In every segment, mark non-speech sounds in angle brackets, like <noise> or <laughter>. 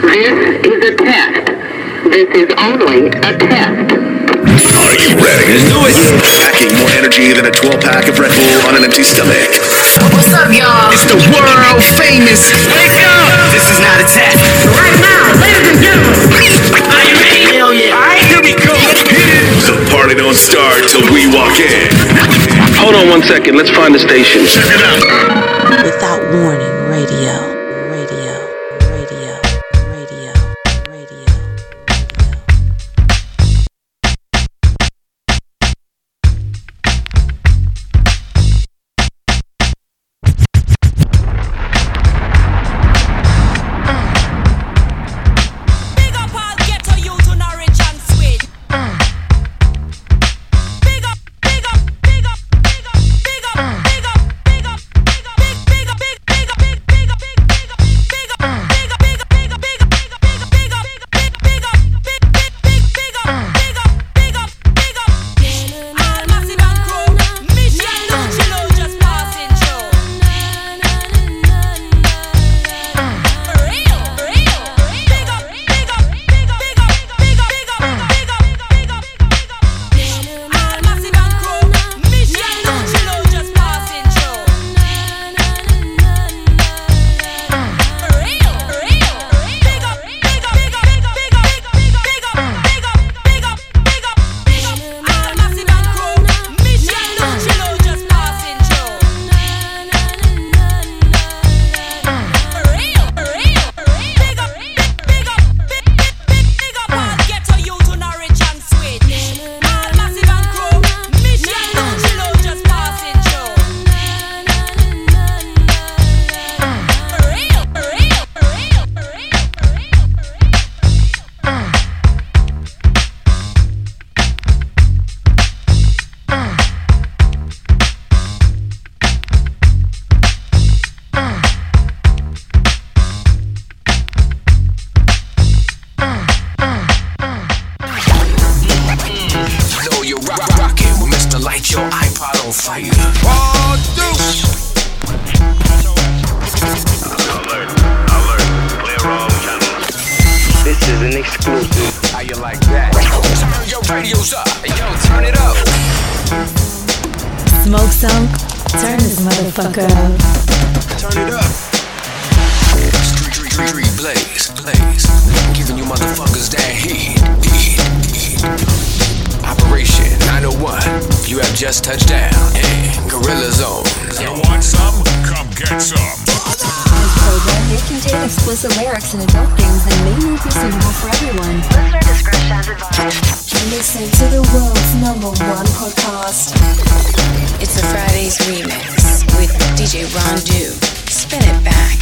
This is a test. This is only a test. Are you ready? Let's do it. Packing more energy than a 12 pack of Red Bull on an empty stomach. What's up, y'all? It's the world famous. Wake up! This is not a test. Right now, ladies and gentlemen. Are you ready? Hell yeah. All right, here we go. The party don't start till we walk in. Hold on one second. Let's find the station. Check it out. Without warning just touched down. Hey, Gorilla Zone. You want some? Come get some. This program may contain explicit lyrics and adult themes and may not be suitable for everyone. Listener discretion is advised. Listen to the world's number one podcast. It's a Friday's remix with DJ Ron Do. Spin it back.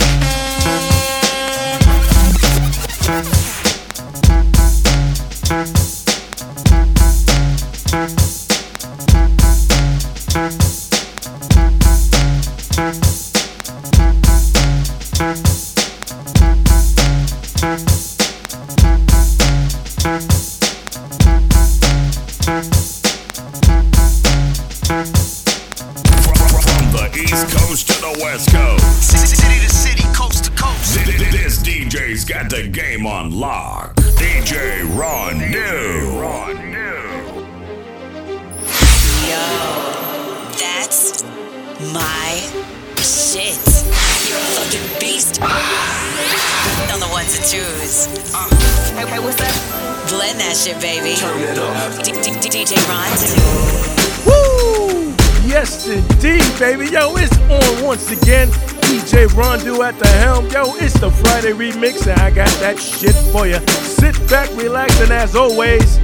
that shit for you. Sit back, relax, and as always,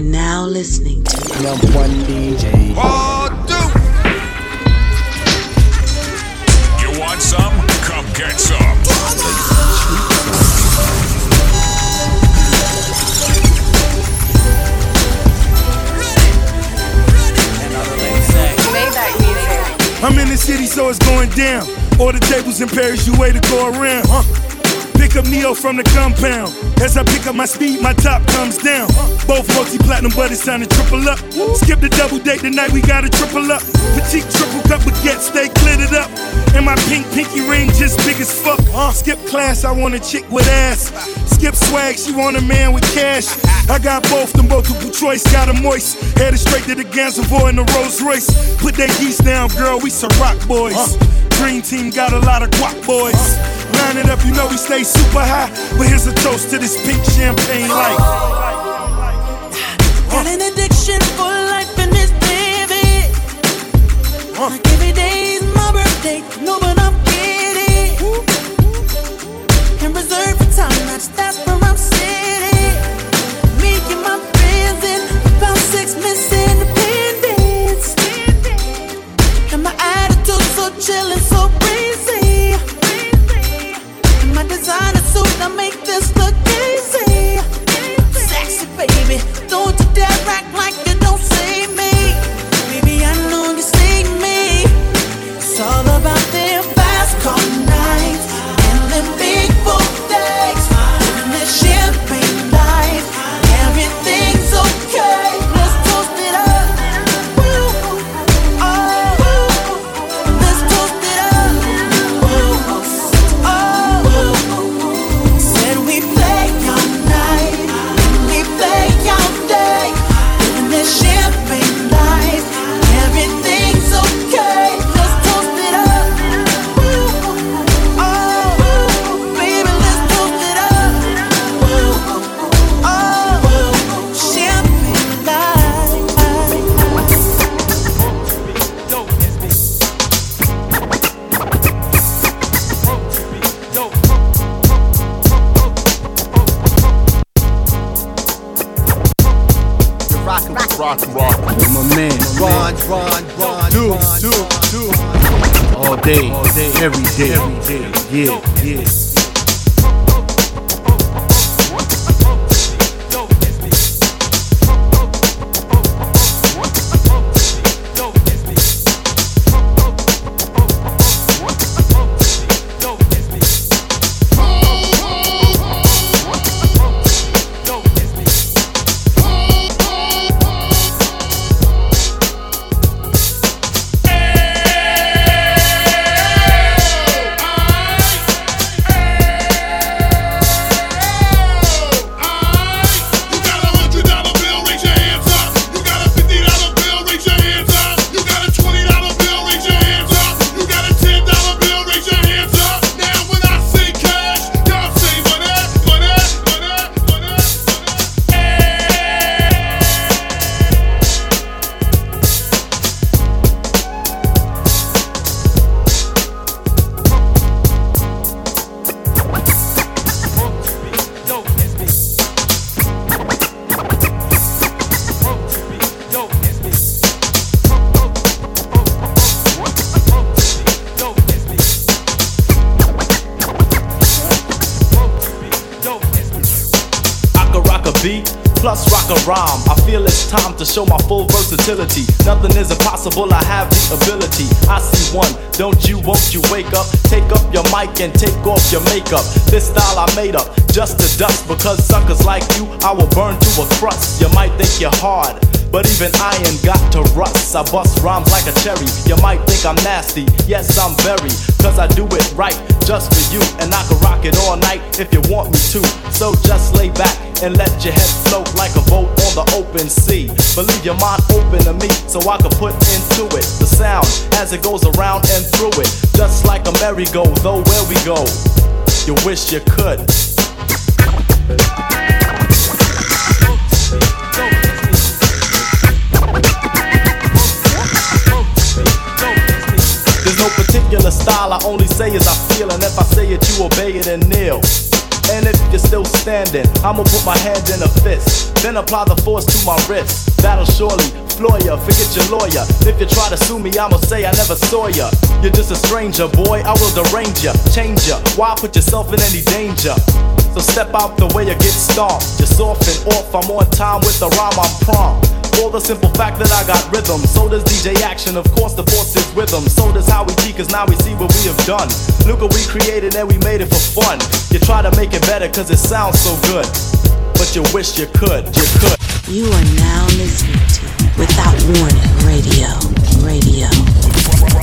listening to Number one DJ. You want some? Come get some. I'm in the city, so it's going down. All the tables in Paris, you way to go around, huh? Pick up Neo from the compound. As I pick up my speed, my top comes down. Both multi platinum, but it's to triple up. Skip the double date tonight, we got to triple up. Petite triple cup baguette, stay glittered up. And my pink pinky ring just big as fuck. Skip class, I want a chick with ass. Skip swag, she want a man with cash. I got both, them multiple choice, got a moist. Headed straight to the Gansevoort in the Rolls Royce. Put that geese down, girl, we some rock boys. Dream team got a lot of guap boys. Line it up, you know we stay super high. But here's a toast to this pink champagne light. Got an addiction for life in this baby. Like every day is my birthday, no, but I'm kidding. And reserve for time, that's that's where I'm sitting. Me and my friends and about six Miss Independence. And my attitude so chill and so breezy. Designer suit, I make this look easy. Sexy baby, don't you dare act day, every day. Yeah, yeah. Just to dust. Because suckers like you, I will burn to a crust. You might think you're hard. But even iron got to rust. I bust rhymes like a cherry. You might think I'm nasty. Yes, I'm very. Cause I do it right just for you. And I can rock it all night if you want me to. So just lay back and let your head float like a boat on the open sea. But leave your mind open to me so I can put into it the sound as it goes around and through it. Just like a merry-go, though where we go. You wish you could. There's no particular style, I only say as I feel, and if I say it, you obey it and kneel. And if you're still standing. I'ma put my hand in a fist, then apply the force to my wrist. That'll surely ya, forget your lawyer. If you try to sue me, I'ma say I never saw ya. You're just a stranger, boy, I will derange ya, change ya. Why put yourself in any danger? So step out the way you get stomped. Just off and off, I'm on time with the rhyme, I'm prompt. For the simple fact that I got rhythm. So does DJ Action, of course the force is rhythm. So does Howie G, cause now we see what we have done. Look what we created and we made it for fun. You try to make it better cause it sounds so good. But you wish you could, you could. You are now listening to Without Warning Radio. Radio.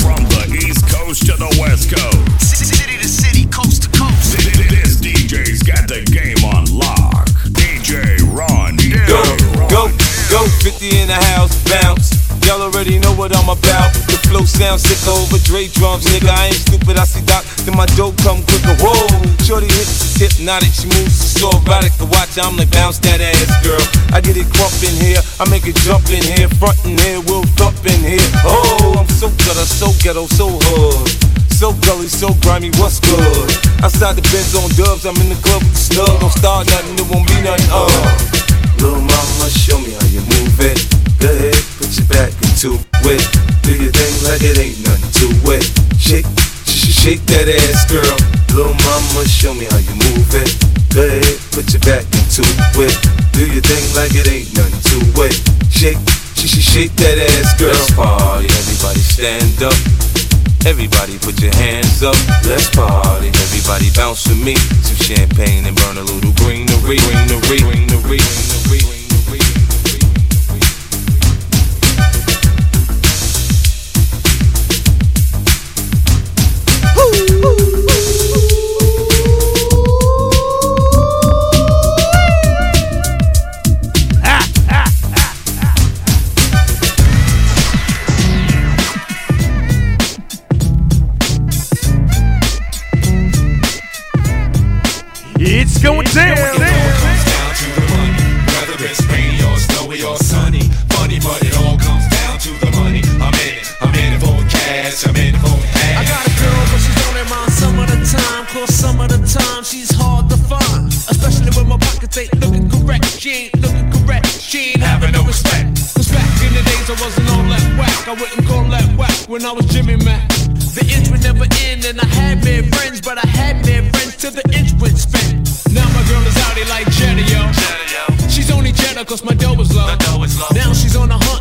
Flow sick over Dre drums, nigga. I ain't stupid, I see Doc, then my dope come quicker. Whoa, shorty hips is hypnotic, she moves so erotic to watch. I'm like bounce that ass, girl. I get it crump in here, I make it jump in here, front in here, we'll thump in here. Oh, I'm so gutter, so ghetto, so hood. So gully, so grimy, what's good? Outside the Benz on dubs, I'm in the club with the snug. Don't start nothing, it won't be nothing, uh. Little mama, show me how you move it. Go ahead, put your back into it. Do your thing like it ain't nothing to it. Shake, sh- sh- shake that ass, girl. Little mama, show me how you move it. Go ahead, put your back into it. Do your thing like it ain't nothing to it. Shake, sh- sh- shake that ass, girl. Let's party, everybody stand up. Everybody put your hands up, let's party. Everybody bounce with me. Some champagne and burn a little greenery. Greenery, greenery, greenery. It's going down. to the money. Whether it's rainy or snowy or sunny, funny, but it all comes down to the money. I'm in it, I'm in it for cash, I'm in it for cash. I got a girl, but she's only mine some of the time. Cause some of the time she's hard to find. Especially when my pockets ain't looking correct. She ain't looking correct. She ain't having no respect. Cause back in the days I wasn't all that. I wouldn't call that whack when I was Jimmy Mac. The inch would never end, and I had made friends, but I had made friends till the inch went spent. Now my girl is out here like Jenny, yo. She's only Jenna cause my dough was low. Now she's on a hunt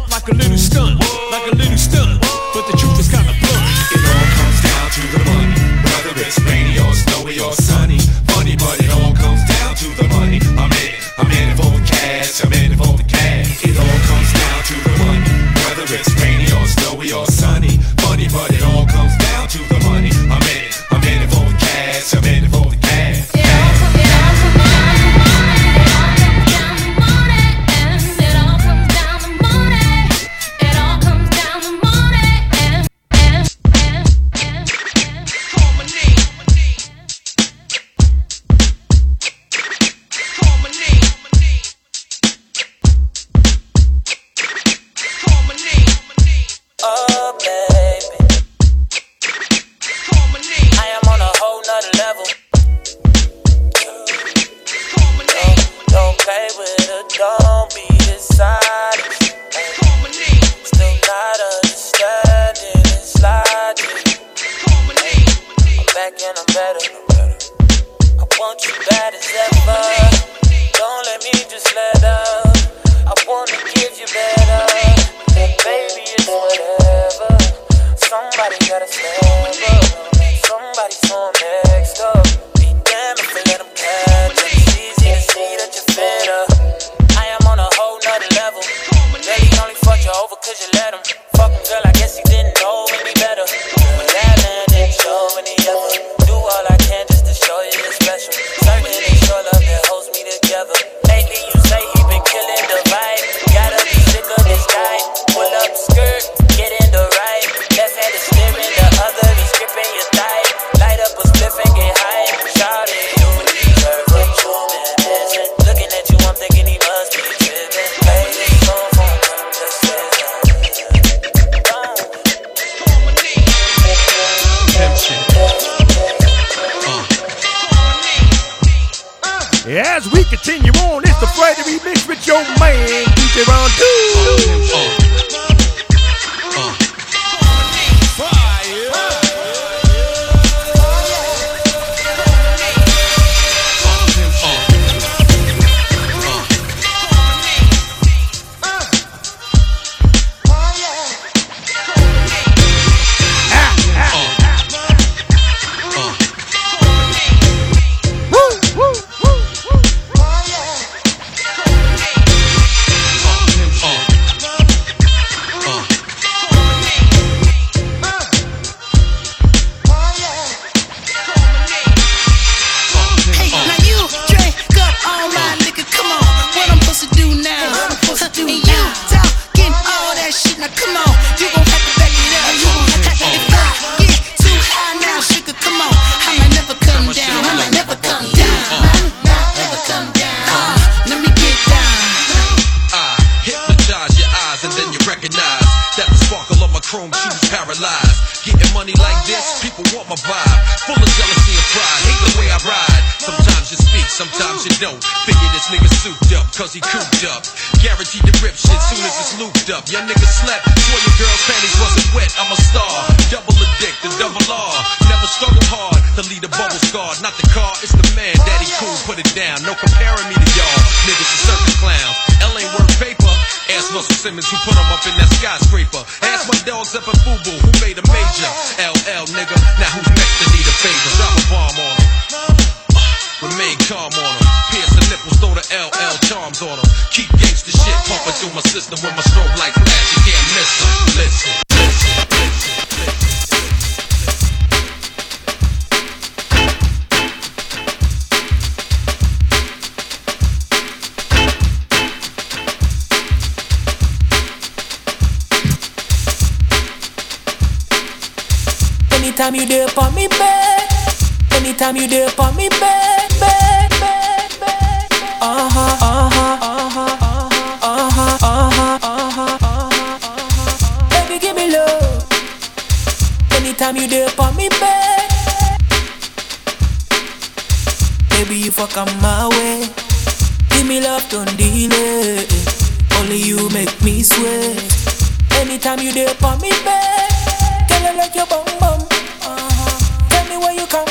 Guaranteed to rip shit soon as it's looped up. Your nigga slept, swore your girl's panties wasn't wet. I'm a star, double addicted, double R. Never struggled hard to lead a bubble scar. Not the car, it's the man. Daddy cool, put it down. No comparing me to y'all. Niggas are circus clowns. L ain't worth paper. Ask Russell Simmons who put him up in that skyscraper. Ask my dogs up at Fubu who made a major. LL nigga, now who's next to need a favor? Drop a bomb on. Remain calm on him. Pierce the nipples, throw the LL charms on him. Keep gangsta shit pumping through my system with my strobe like can't miss him. Listen, listen, listen. Anytime you there for me, bed. Anytime you there for me, bed, bed, bed, bed. Uh huh, uh huh, uh huh, uh huh, uh huh, uh huh, uh huh. Baby, give me love. Anytime you there for me, bed. Baby, you fuck on my way. Give me love, don't delay. Only you make me sweat. Anytime you there for me, babe. Girl, I like your bum bum. Uh-huh. Tell me where you come. Uh-huh.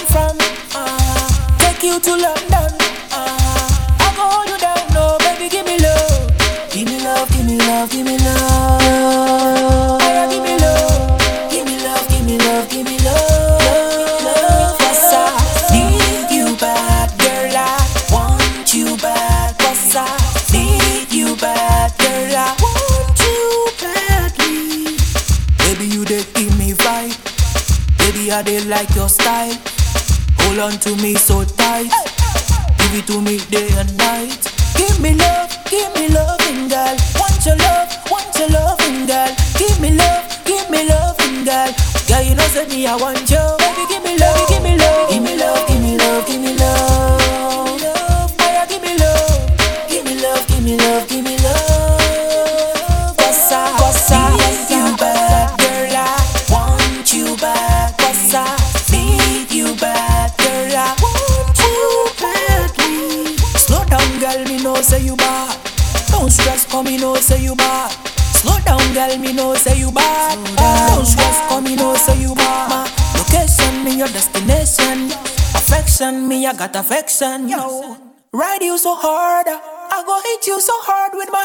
Take you to London. Uh-huh. I'll go hold you down, no, baby, give me love. Give me love, give me love, give me love. Give me love. Give me love, give me love, give me love. I. I I. I. Baby, I did like your style. Hold on to me so tight. Affection, yo. Ride you so hard, I go hit you so hard with my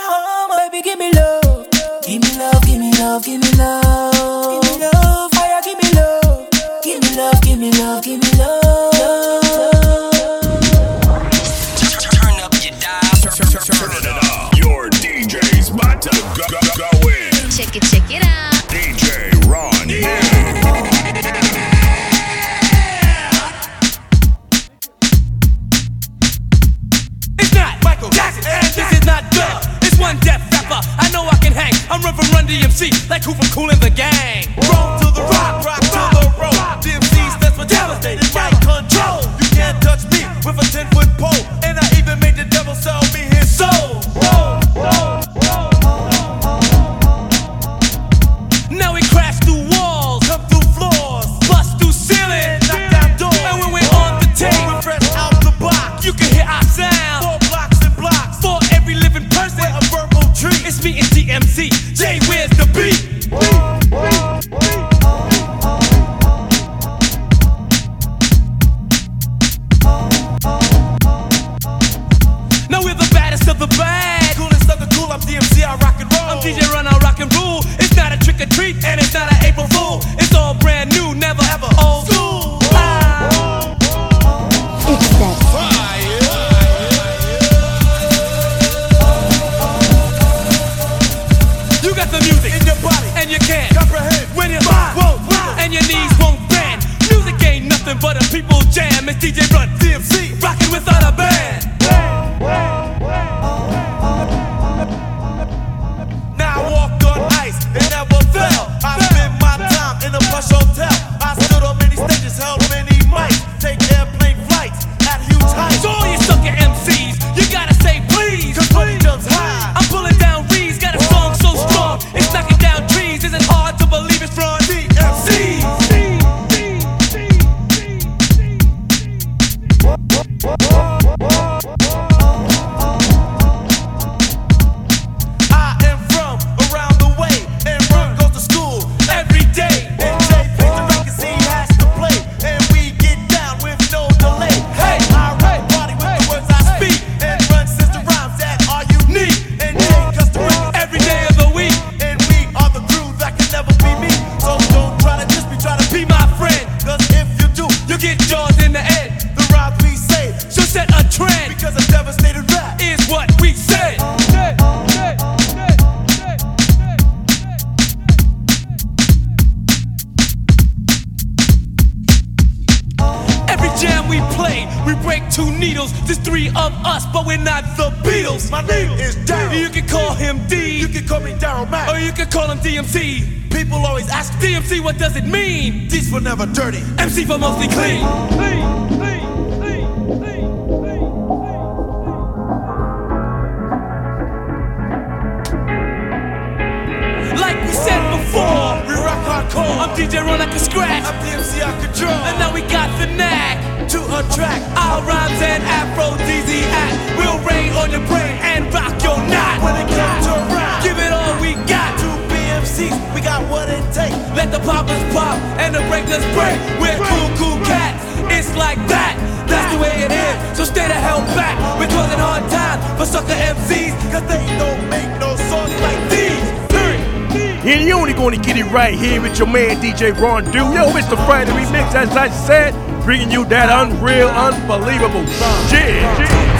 break two needles. There's three of us, but we're not the Beatles. My name is Daryl. You can call him D. You can call me Daryl Mack. Or you can call him DMC. People always ask DMC, what does it mean? D's for never dirty. MC for mostly clean. Like we said before, we rock hardcore. I'm DJ Ron like a scratch. I'm DMC I control. And now we got the knack to attract our rhymes and Afro DZ act. We'll rain on your brain and rock your knot. When it comes to rhyme, give it all we got. Two BMCs, we got what it takes. Let the poppers pop and the breakers break. We're cool, cool cats. It's like that. That's the way it is. So stay the hell back. We're causing hard times for sucker MCs. Cause they don't make no songs like these. And you only gonna get it right here with your man DJ Ron Do. Yo, it's the Friday remix, as I said, bringing you that unreal, unbelievable jig.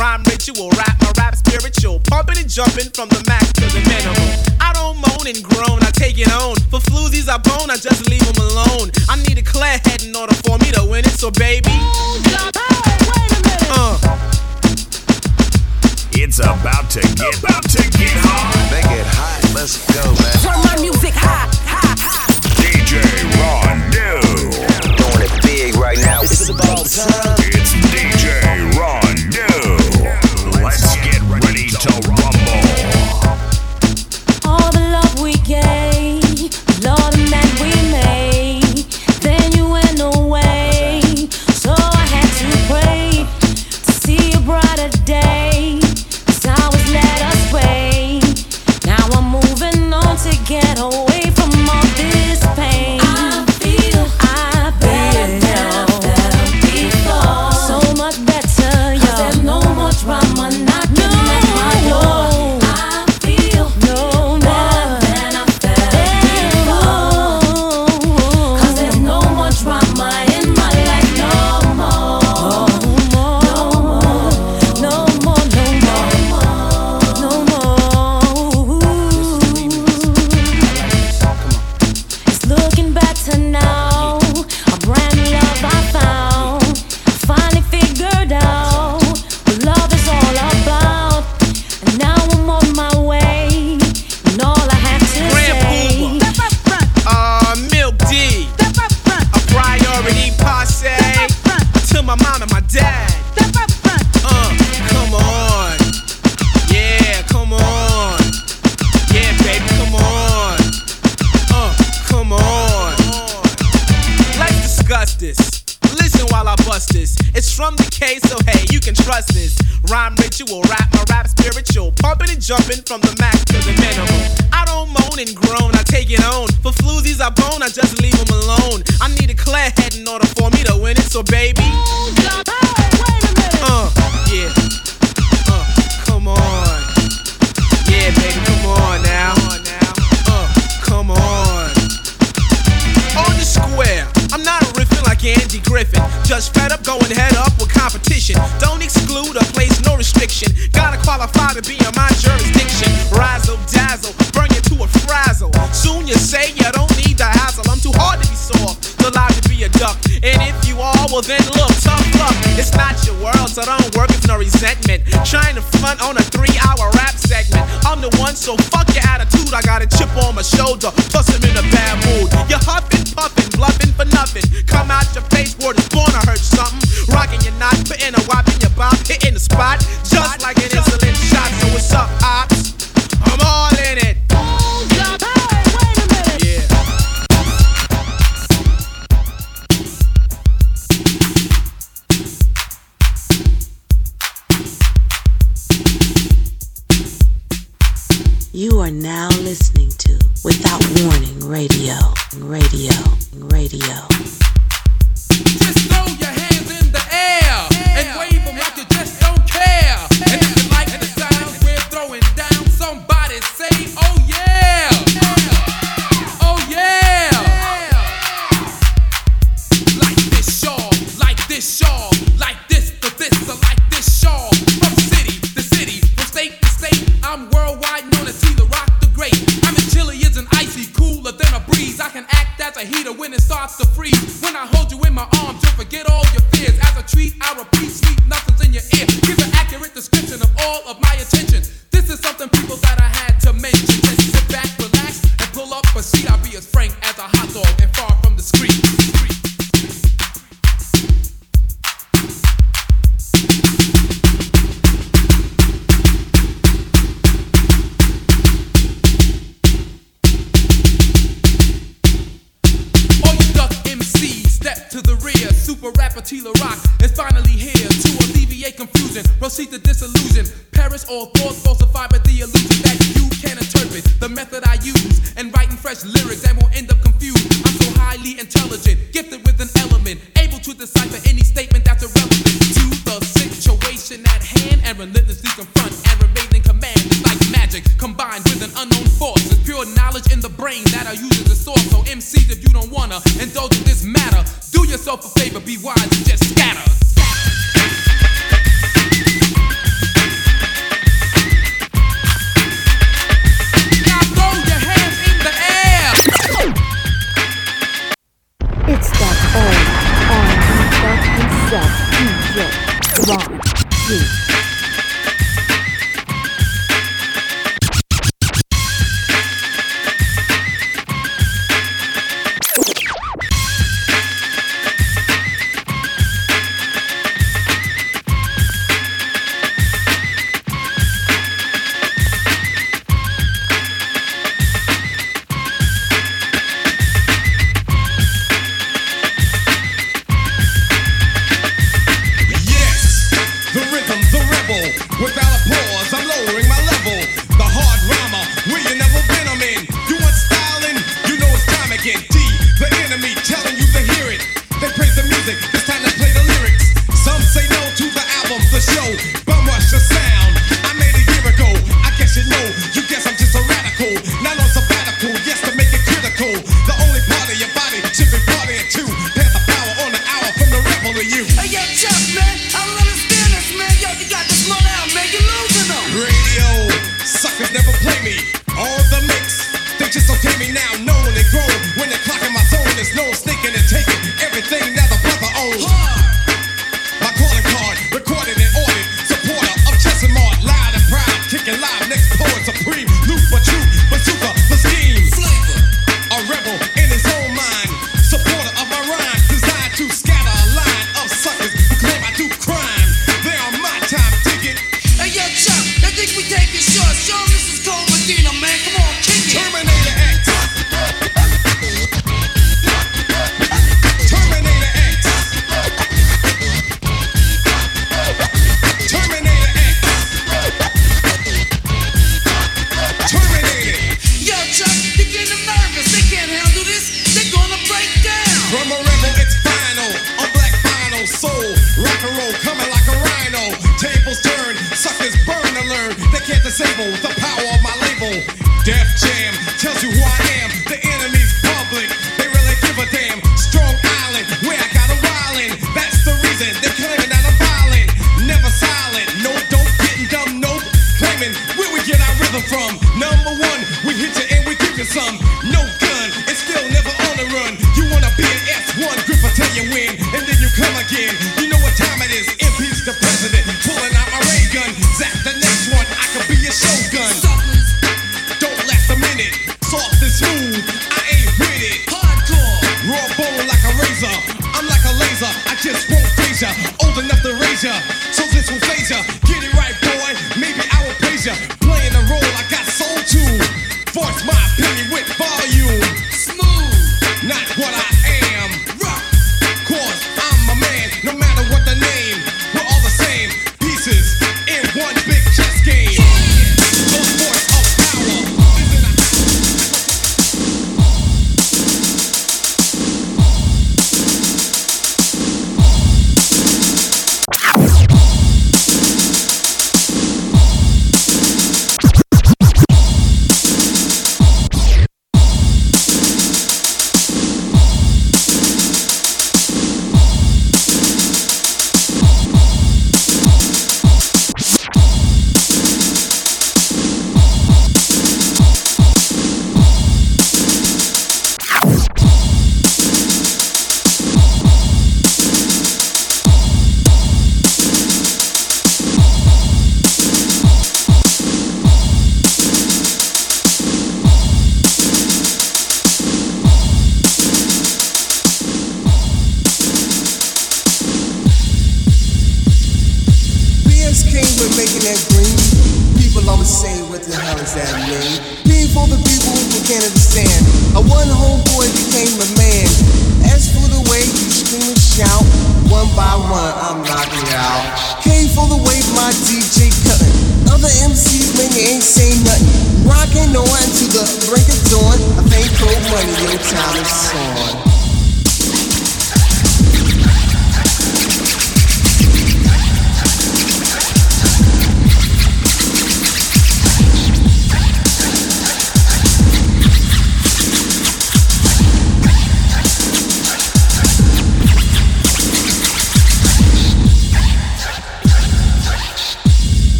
Rhyme ritual, rap my rap spiritual. Pumping and jumping from the max to the minimum. I don't moan and groan, I take it on. For floozies I bone, I just leave them alone. I need a clear head in order for me to win it, so baby. Uh. It's about to get about to get hot. Make it hot. Let's go, man. Turn my music high, high, high. DJ Ron New. Doing it big right now. It's about time. It's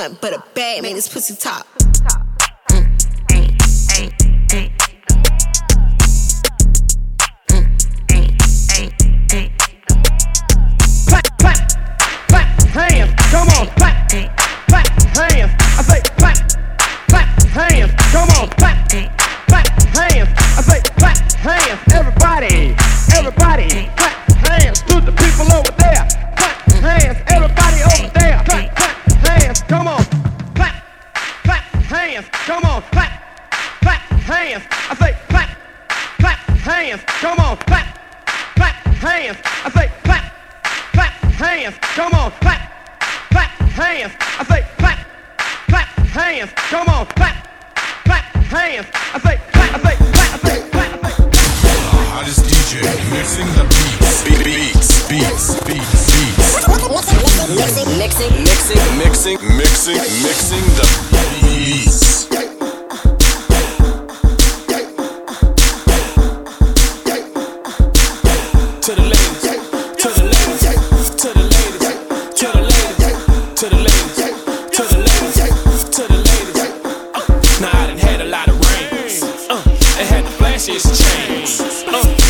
nothing but a bag, man. This pussy top. Come on, clap, clap hands. I say clap, clap hands. Come on, hands. I say clap hands. Everybody, everybody, clap hands to the people over there. Clap hands come on, clap, clap hands, come on, clap, clap hands. I say clap, clap hands, come on, clap, clap hands. I say clap, clap hands, come on, clap, clap hands. I say clap, clap hands, come on, clap, clap hands. I say clap, I say clap, I say this DJ mixing the beats. Beats, beats, beats, beats. Mixing, mixing, mixing, mixing, mixing, mixing the beats.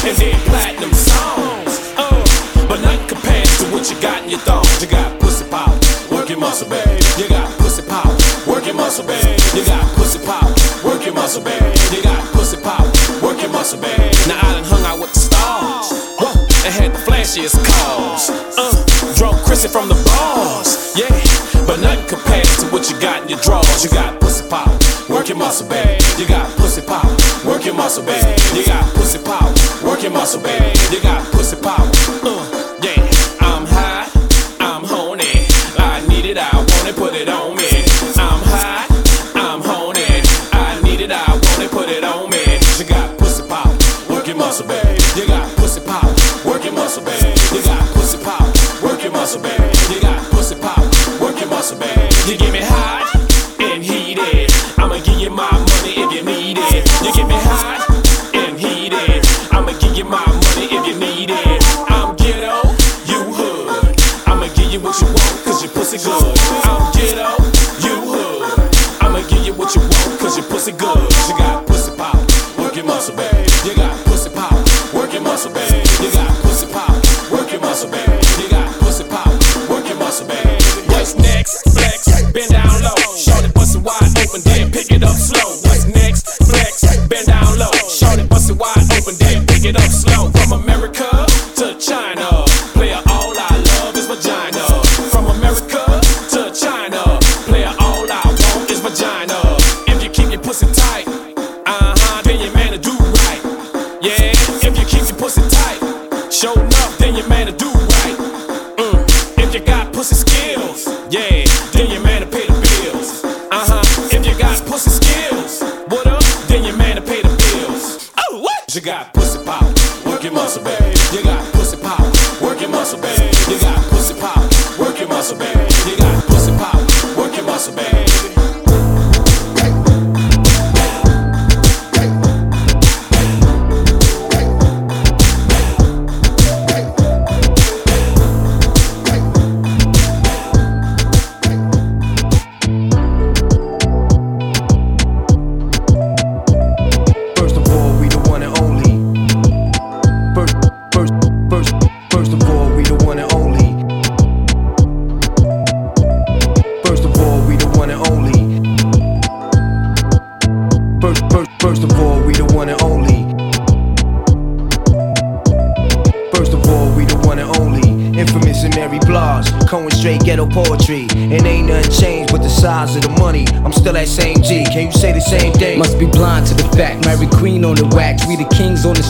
and then platinum songs. Uh, but nothing compares to what you got in your thongs. You got pussy power, work your muscle, babe. You got pussy power, work your muscle, babe. You got pussy power, work your muscle, babe. You got pussy power, work your muscle, babe. Now I done hung out with the stars. Uh, and had the flashiest cars. Uh, drove Chrissy from the bars. Yeah, but nothing compares to what you got in your drawers. You got pussy power work your muscle, baby. You got pussy power, work your muscle, baby. You got pussy power, work your muscle, baby. You got pussy power. Uh.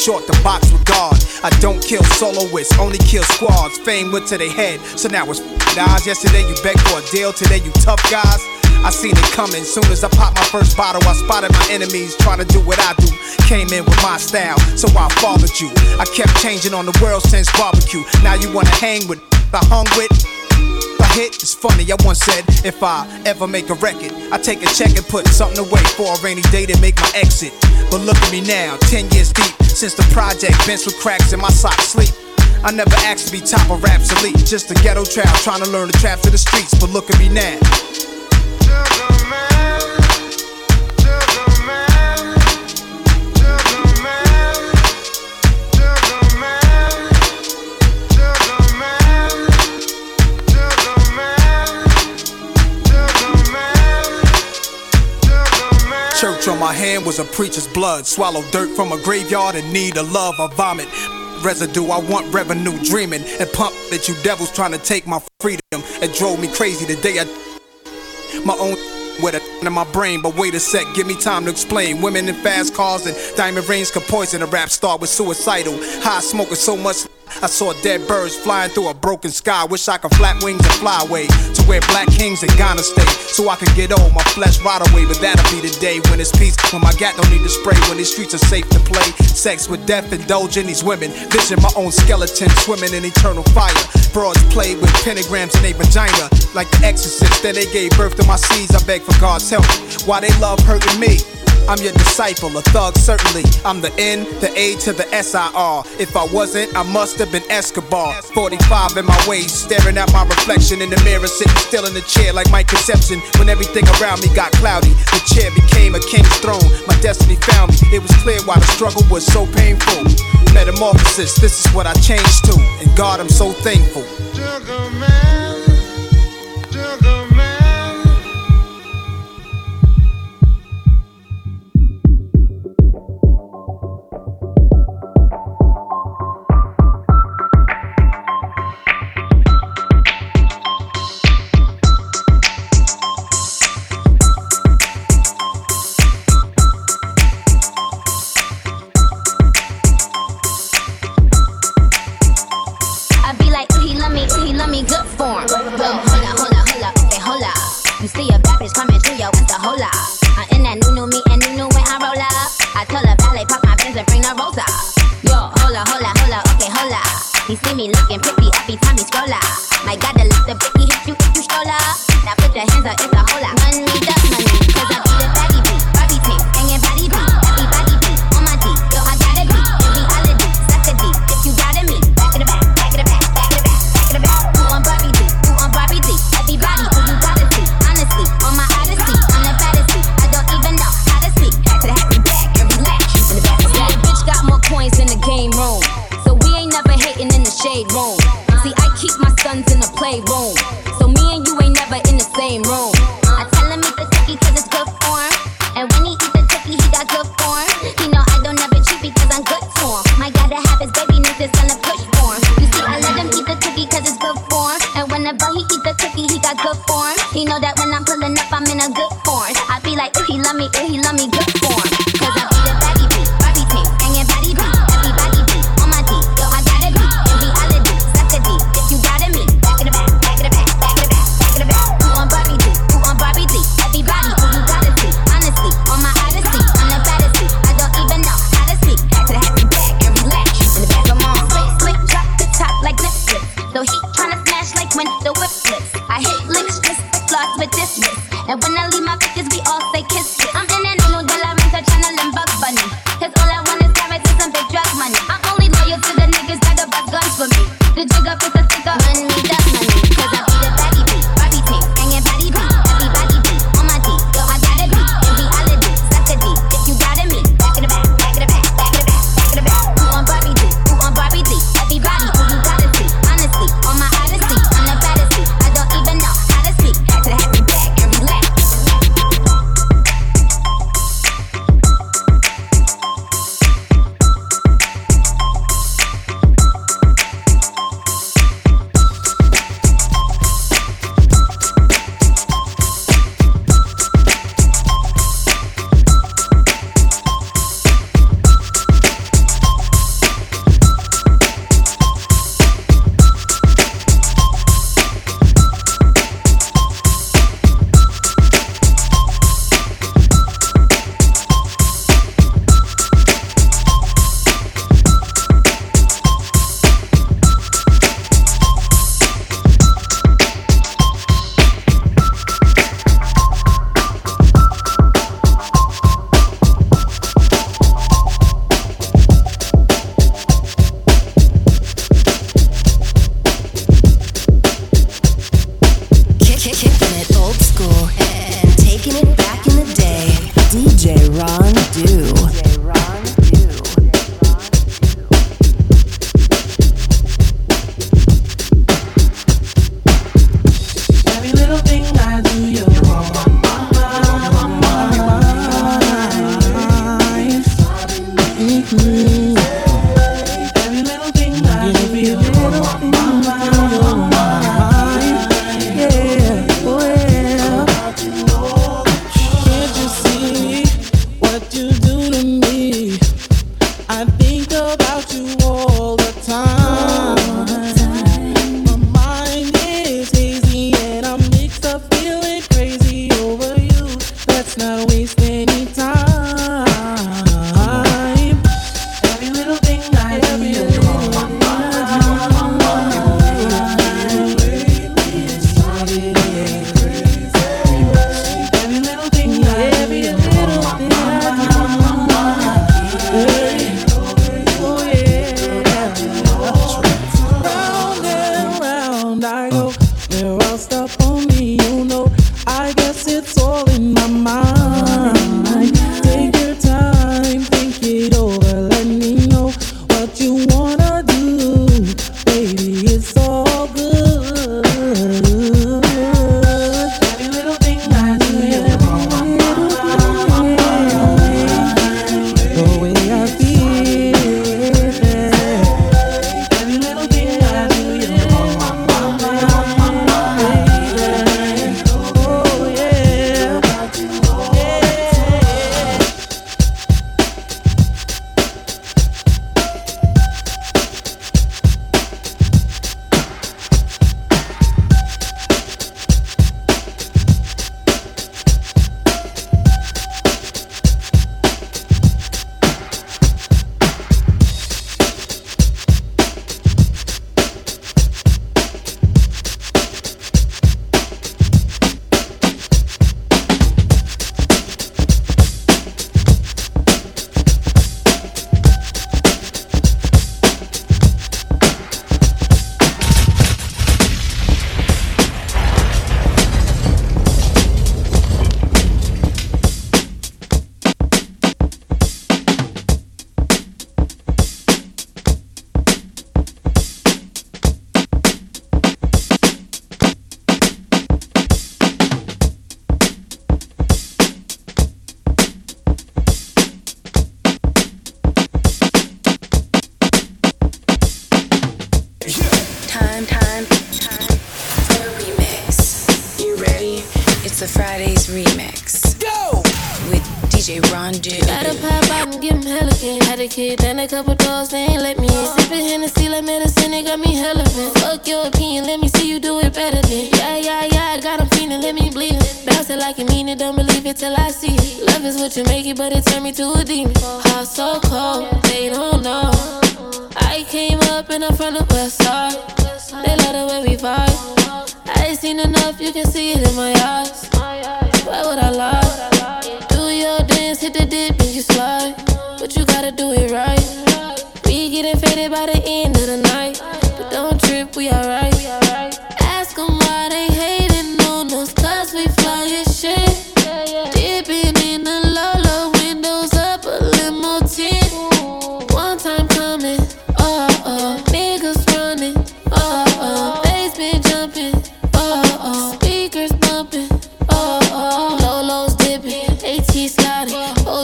short the box with God. I don't kill soloists, only kill squads. Fame went to their head, so now it's guys. Yesterday you begged for a deal, today you tough guys. I seen it coming. Soon as I popped my first bottle, I spotted my enemies trying to do what I do. Came in with my style, so I followed you. I kept changing on the world since barbecue. Now you wanna hang with I hung with. I hit, it's funny, I once said if I ever make a record, I take a check and put something away for a rainy day to make my exit. But look at me now, 10 years deep, since the project, bench with cracks in my socks sleep. I never asked to be top of raps elite, just a ghetto trap trying to learn the traps of the streets. But look at me now. Church on my hand was a preacher's blood. Swallow dirt from a graveyard in need of love. I vomit residue. I want revenue, dreaming and pump that you devils trying to take my freedom. It drove me crazy the day I my own with a in my brain. But wait a sec, give me time to explain. Women in fast cars and diamond rings could poison a rap star with suicidal. High smoking so much. I saw dead birds flying through a broken sky. Wish I could flap wings and fly away where black kings in Ghana stay. So I can get old, my flesh rot away. But that'll be the day when it's peace. When my gat don't need to spray. When these streets are safe to play. Sex with death, indulging these women. Vision my own skeleton swimming in eternal fire. Broads play with pentagrams in their vagina. Like the exorcist, then they gave birth to my seeds. I beg for God's help. Why they love hurting me? I'm your disciple, a thug certainly. I'm the N, the A to the S-I-R. If I wasn't, I must have been Escobar. 45 in my waist, staring at my reflection in the mirror, sitting still in the chair like my conception. When everything around me got cloudy, the chair became a king's throne. My destiny found me. It was clear why the struggle was so painful. Metamorphosis, this is what I changed to. And God, I'm so thankful. I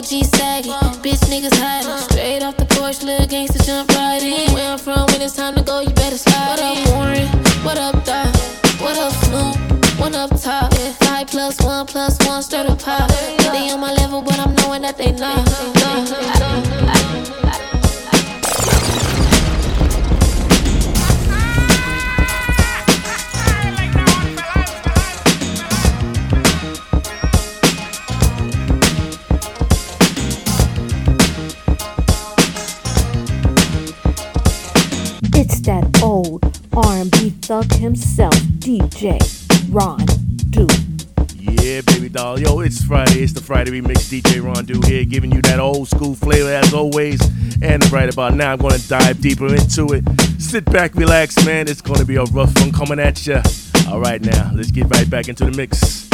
G saggy. Bitch niggas hiding. Straight off the porch, little gangsta jump right in. Where I'm from, when it's time to go, you better slide. What up, Warren? What up, Doc? What up, Snoop? One up top. Five plus one plus one, straight up pop. Friday remix DJ Ron Do here, giving you that old school flavor as always. And right about now, I'm gonna dive deeper into it. Sit back, relax, man. It's gonna be a rough one coming at ya. All right, now let's get right back into the mix.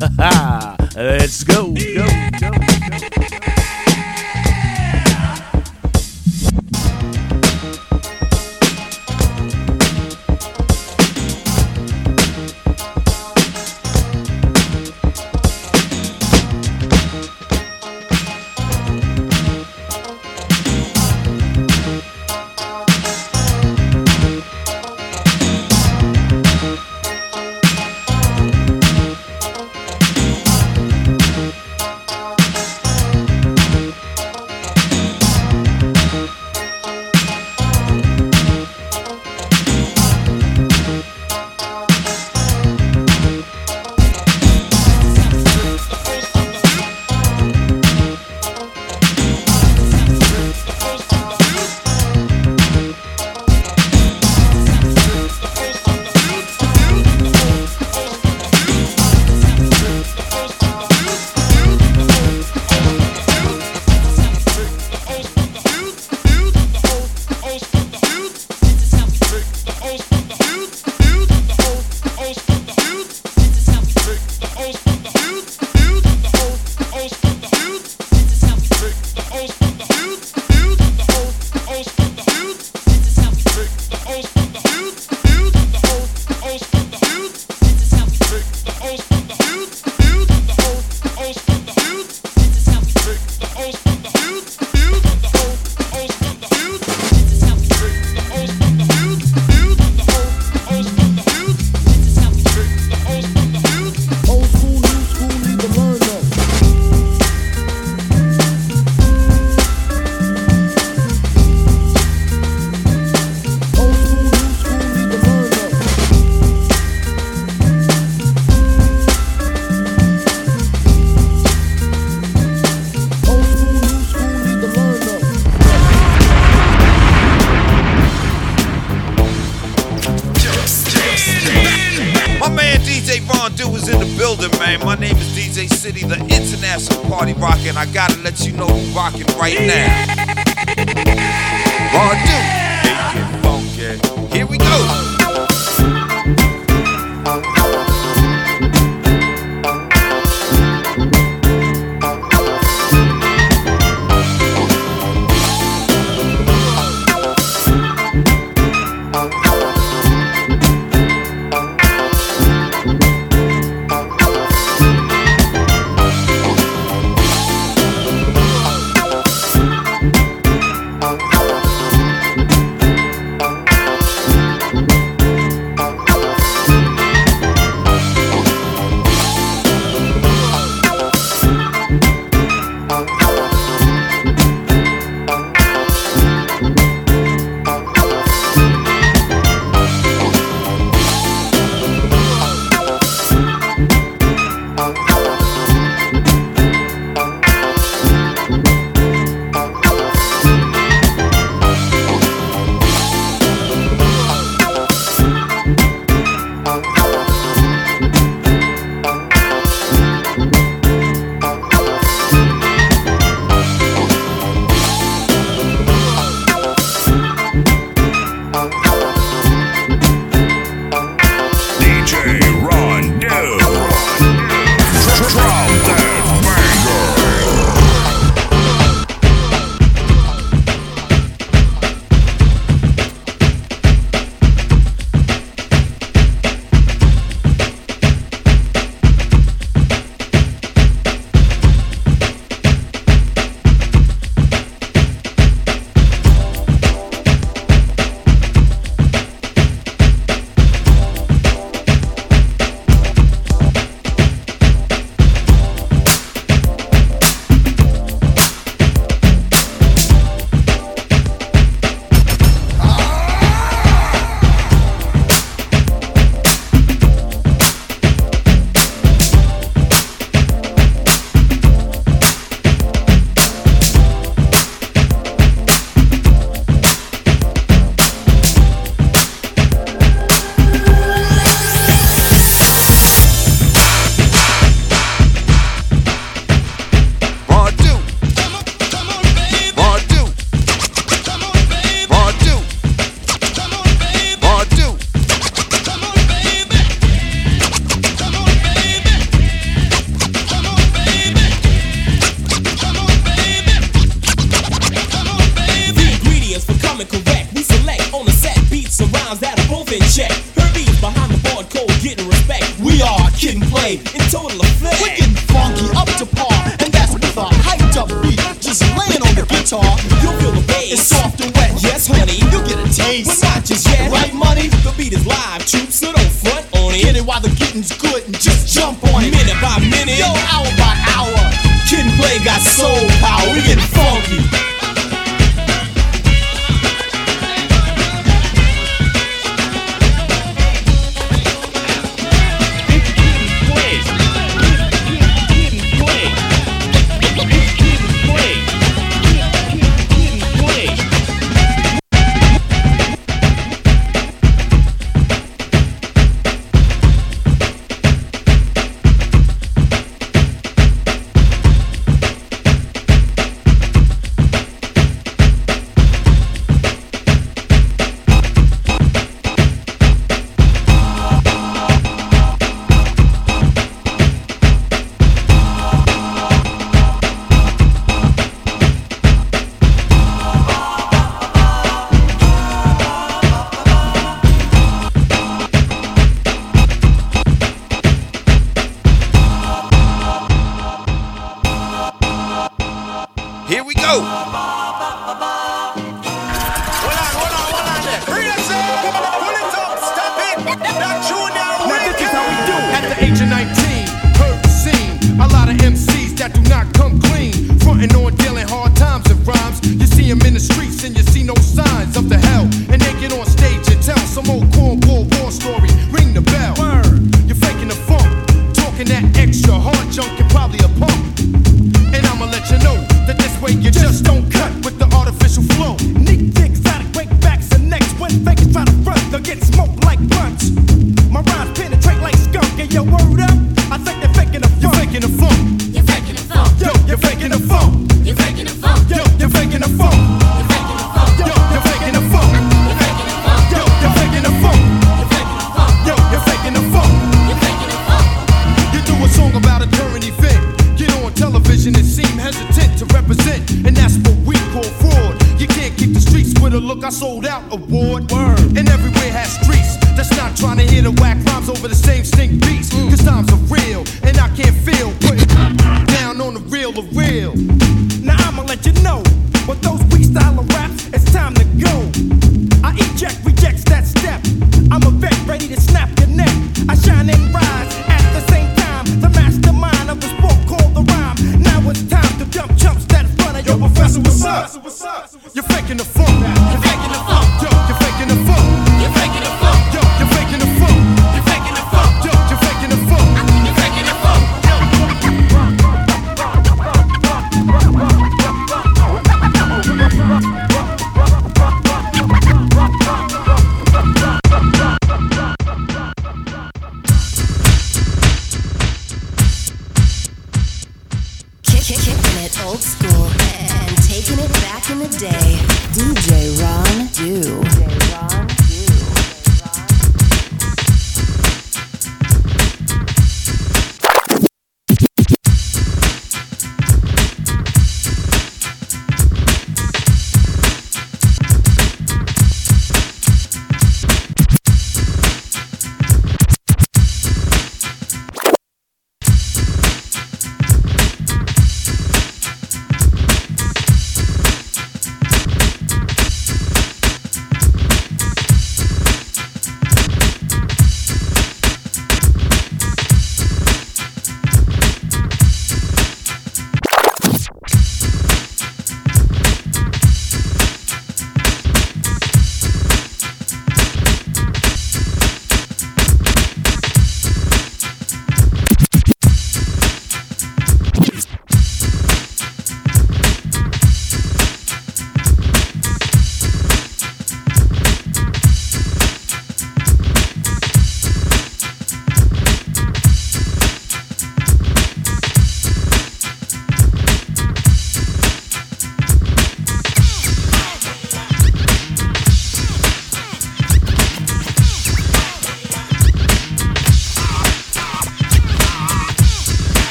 <laughs> let's go. go, go, go party rockin', I gotta let you know who rockin' right now. I sold out award. Word. And everywhere has streets that's not trying to hear the whack rhymes over the same stink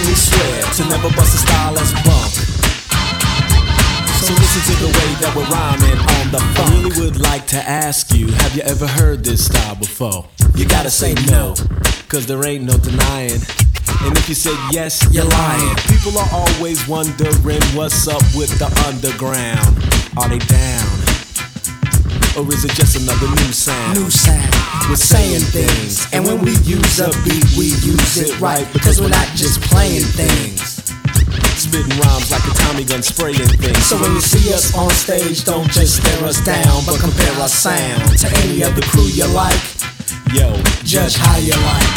solemnly swear to never bust a style that's bunk. So listen to the way that we're rhyming on the funk. I really would like to ask you, have you ever heard this style before? You gotta say no, cause there ain't no denying. And if you said yes, you're lying. People are always wondering what's up with the underground. Are they down? Or is it just another new sound? New sound. We're saying things. And when we use a beat, we use it right. Because we're not just playing things. Spitting rhymes like a Tommy gun spraying things. So when you see us on stage, don't just stare us down, but compare our sound to any of the crew you like. Yo, judge how you like.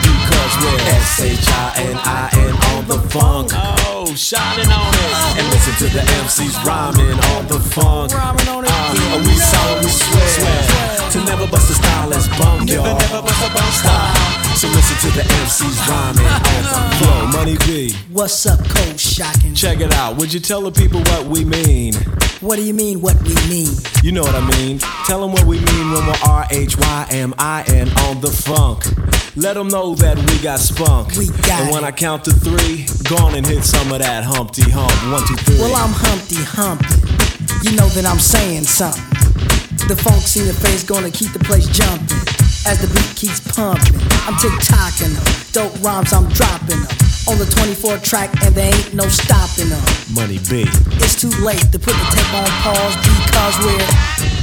Because we're S-H-I-N-I-N on the funk. Oh. Oh, shining on it. And listen to the MCs rhyming on the funk. Rhyming on it. Uh, we solemnly swear to never bust a style that's bunk, y'all. Never bust a bunk style. So listen to the MCs rhyming on the flow. Money B. What's up, cold shocking? Check it out. Would you tell the people what we mean? What do you mean, what we mean? You know what I mean. Tell them what we mean when we're R-H-Y-M-I-N on the funk. Let them know that we got spunk. We got And when I count to three, go and hit some of that Humpty Hump. One, two, three. Well, I'm Humpty Humpty. You know that I'm saying something. The funk's in your face gonna keep the place jumping. As the beat keeps pumping, I'm tick-tocking them. Dope rhymes, I'm dropping them. On the 24 track, and there ain't no stopping them. Money B. It's too late to put the tape on pause because we're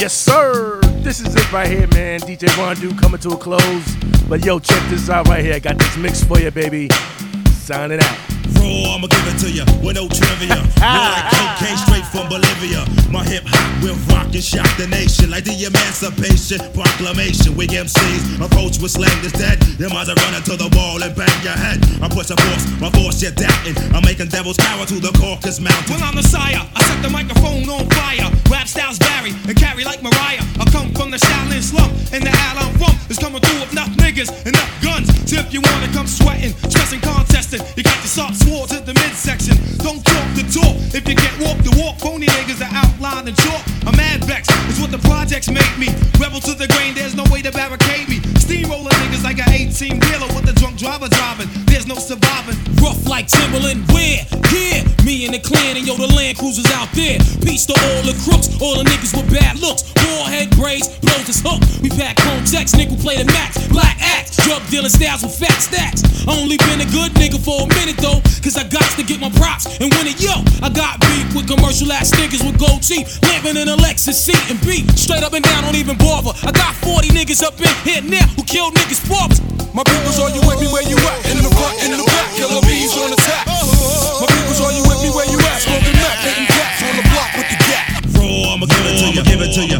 Yes, sir. This is it right here, man. DJ Ron Do coming to a close. But yo, check this out right here. I got this mix for you, baby. Sign it out. Raw, I'ma give it to you with no trivia. <laughs> We're like cocaine straight from Bolivia. My hip hop will rock and shock the nation like the Emancipation Proclamation. We MCs approach with slang that's dead. You might run into the wall and bang your head. I push a force, my force you're doubting. I'm making devils cower to the Caucasus Mountain. Well, I'm the sire. I set the microphone on fire. Rap styles vary and carry like Mariah. I come from the Shaolin slum, and the al I'm from is coming through with enough niggas, and enough guns. So if you wanna come sweating, stressing, contesting, you got your at the midsection. Don't talk the talk. If you can't walk the walk, phony niggas are outlined and chalk. I'm mad vex. It's what the projects make me. Rebel to the grain, there's no way to barricade me. Steamroller niggas like an 18 wheeler with the drunk driver driving. There's no surviving. Rough like Timberland, where? Here, me and the clan and yo, the land cruisers out there. Peace to all the crooks, all the niggas with bad looks. Warhead braids, blows this hook. We pack home checks, nigga play the max. Black axe, drug dealer styles with fat stacks. Only been a good nigga for a minute though, cause I got to get my props and win it. Yo, I got beef with commercial ass niggas with gold teeth, living in a Lexus seat and beat. Straight up and down, don't even bother. I got 40 niggas up in here now who killed niggas fathers. My peoples, are you with me where you at? In the front, in the back, killer bees on attack. My peoples, are you with me where you at? Smoking Mac, hitting cats on the block with the gap. Raw, I'ma give it to you, give it to you,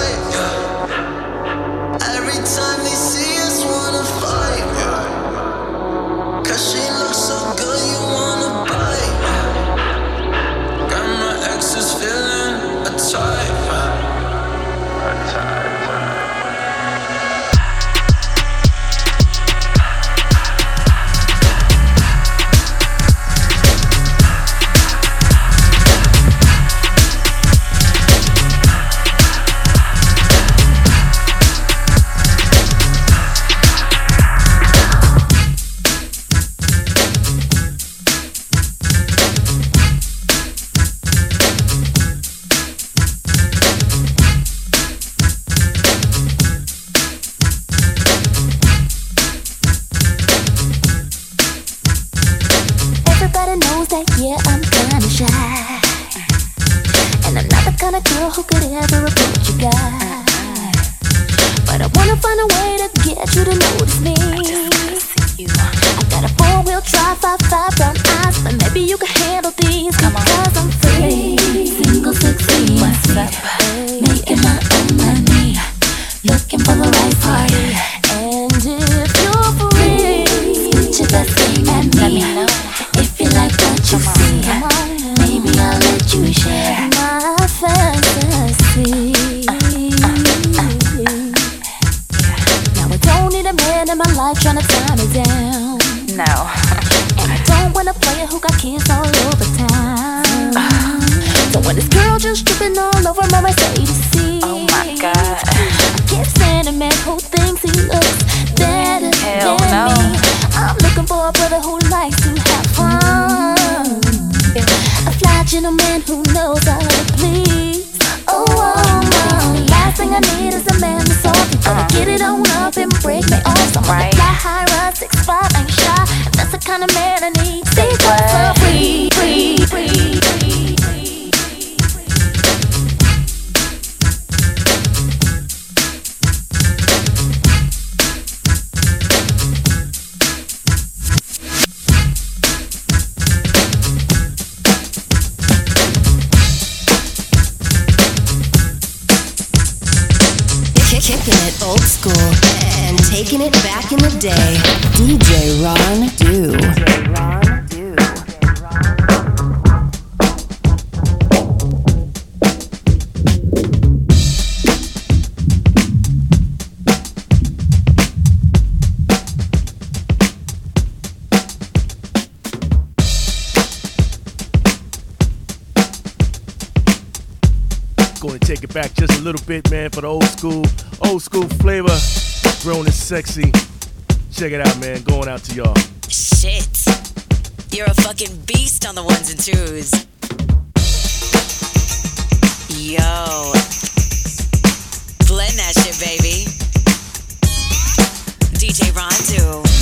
yeah. Take it back just a little bit, man, for the old school, old school flavor. Grown and sexy. Check it out, man. Going out to y'all. Shit. You're a fucking beast on the ones and twos. Yo. Blend that shit, baby. DJ Ron Do.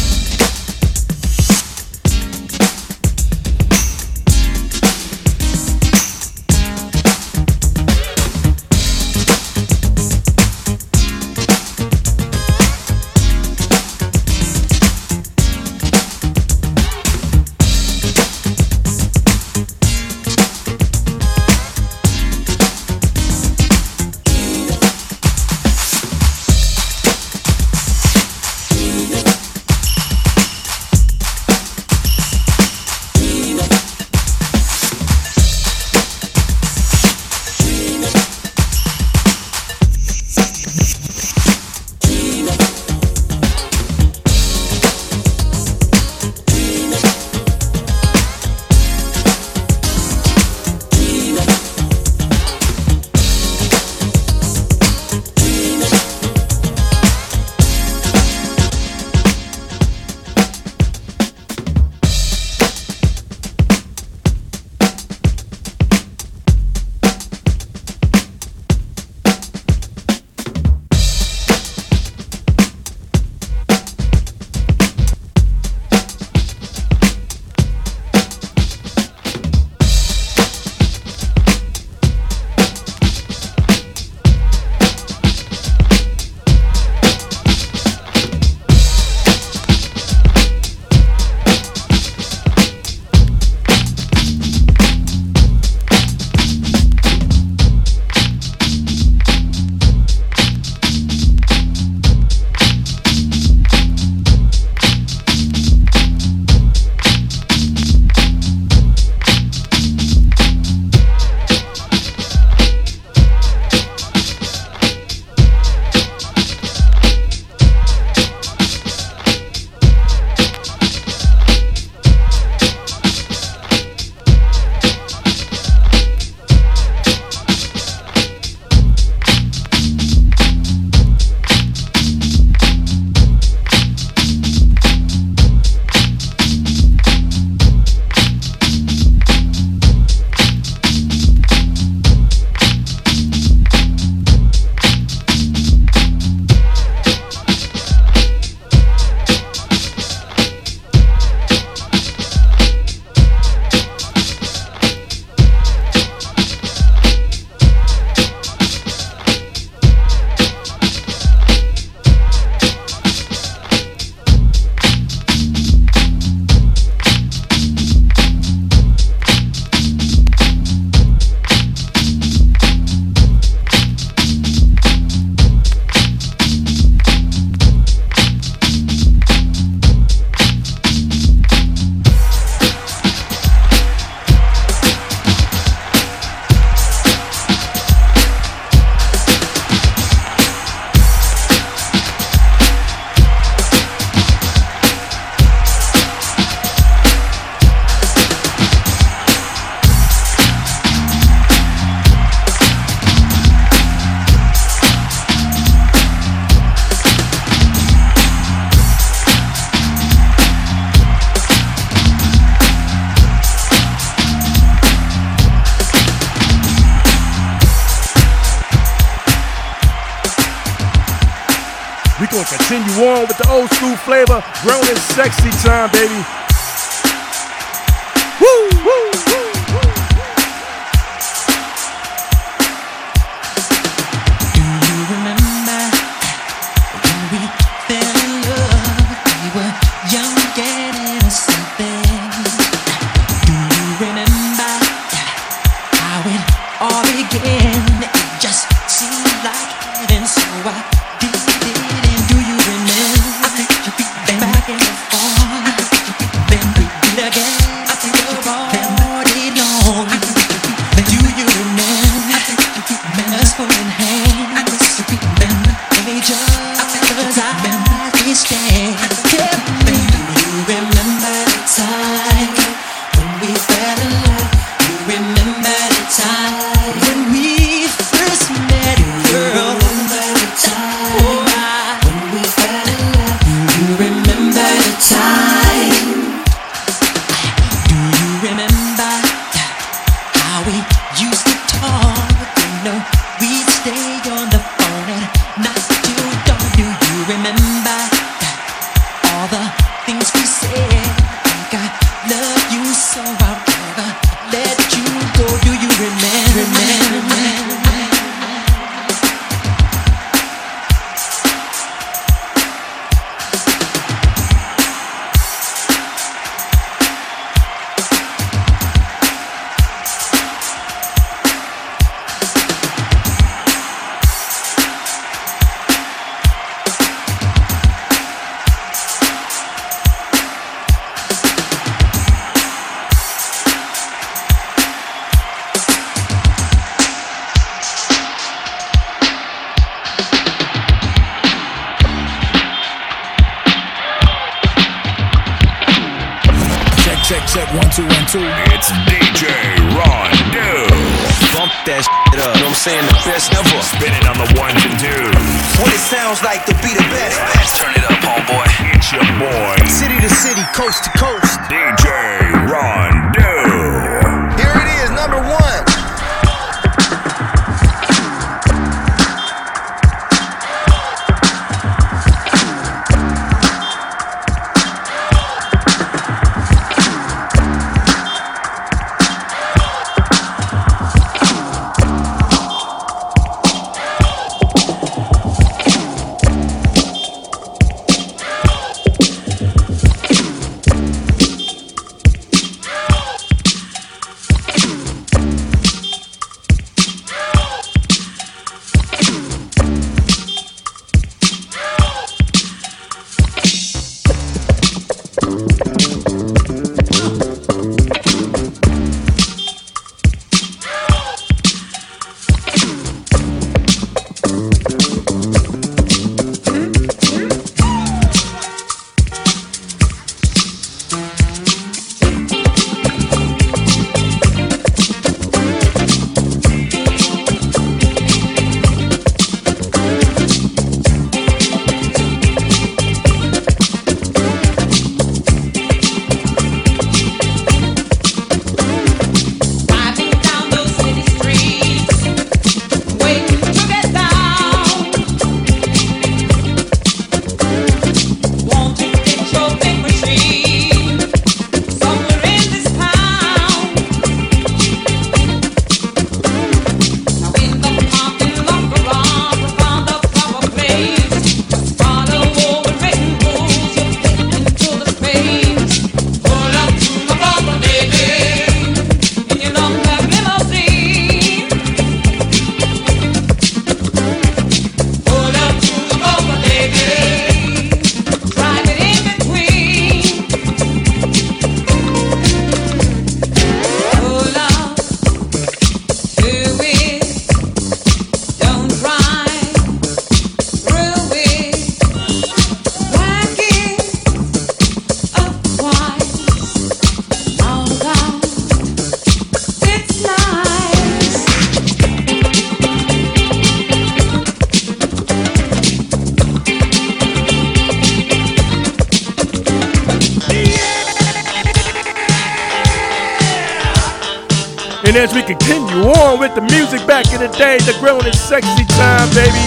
day, the grown is sexy time, baby.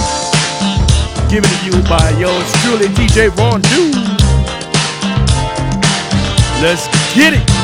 Give it to you by yours truly, DJ Ron Dude. Let's get it.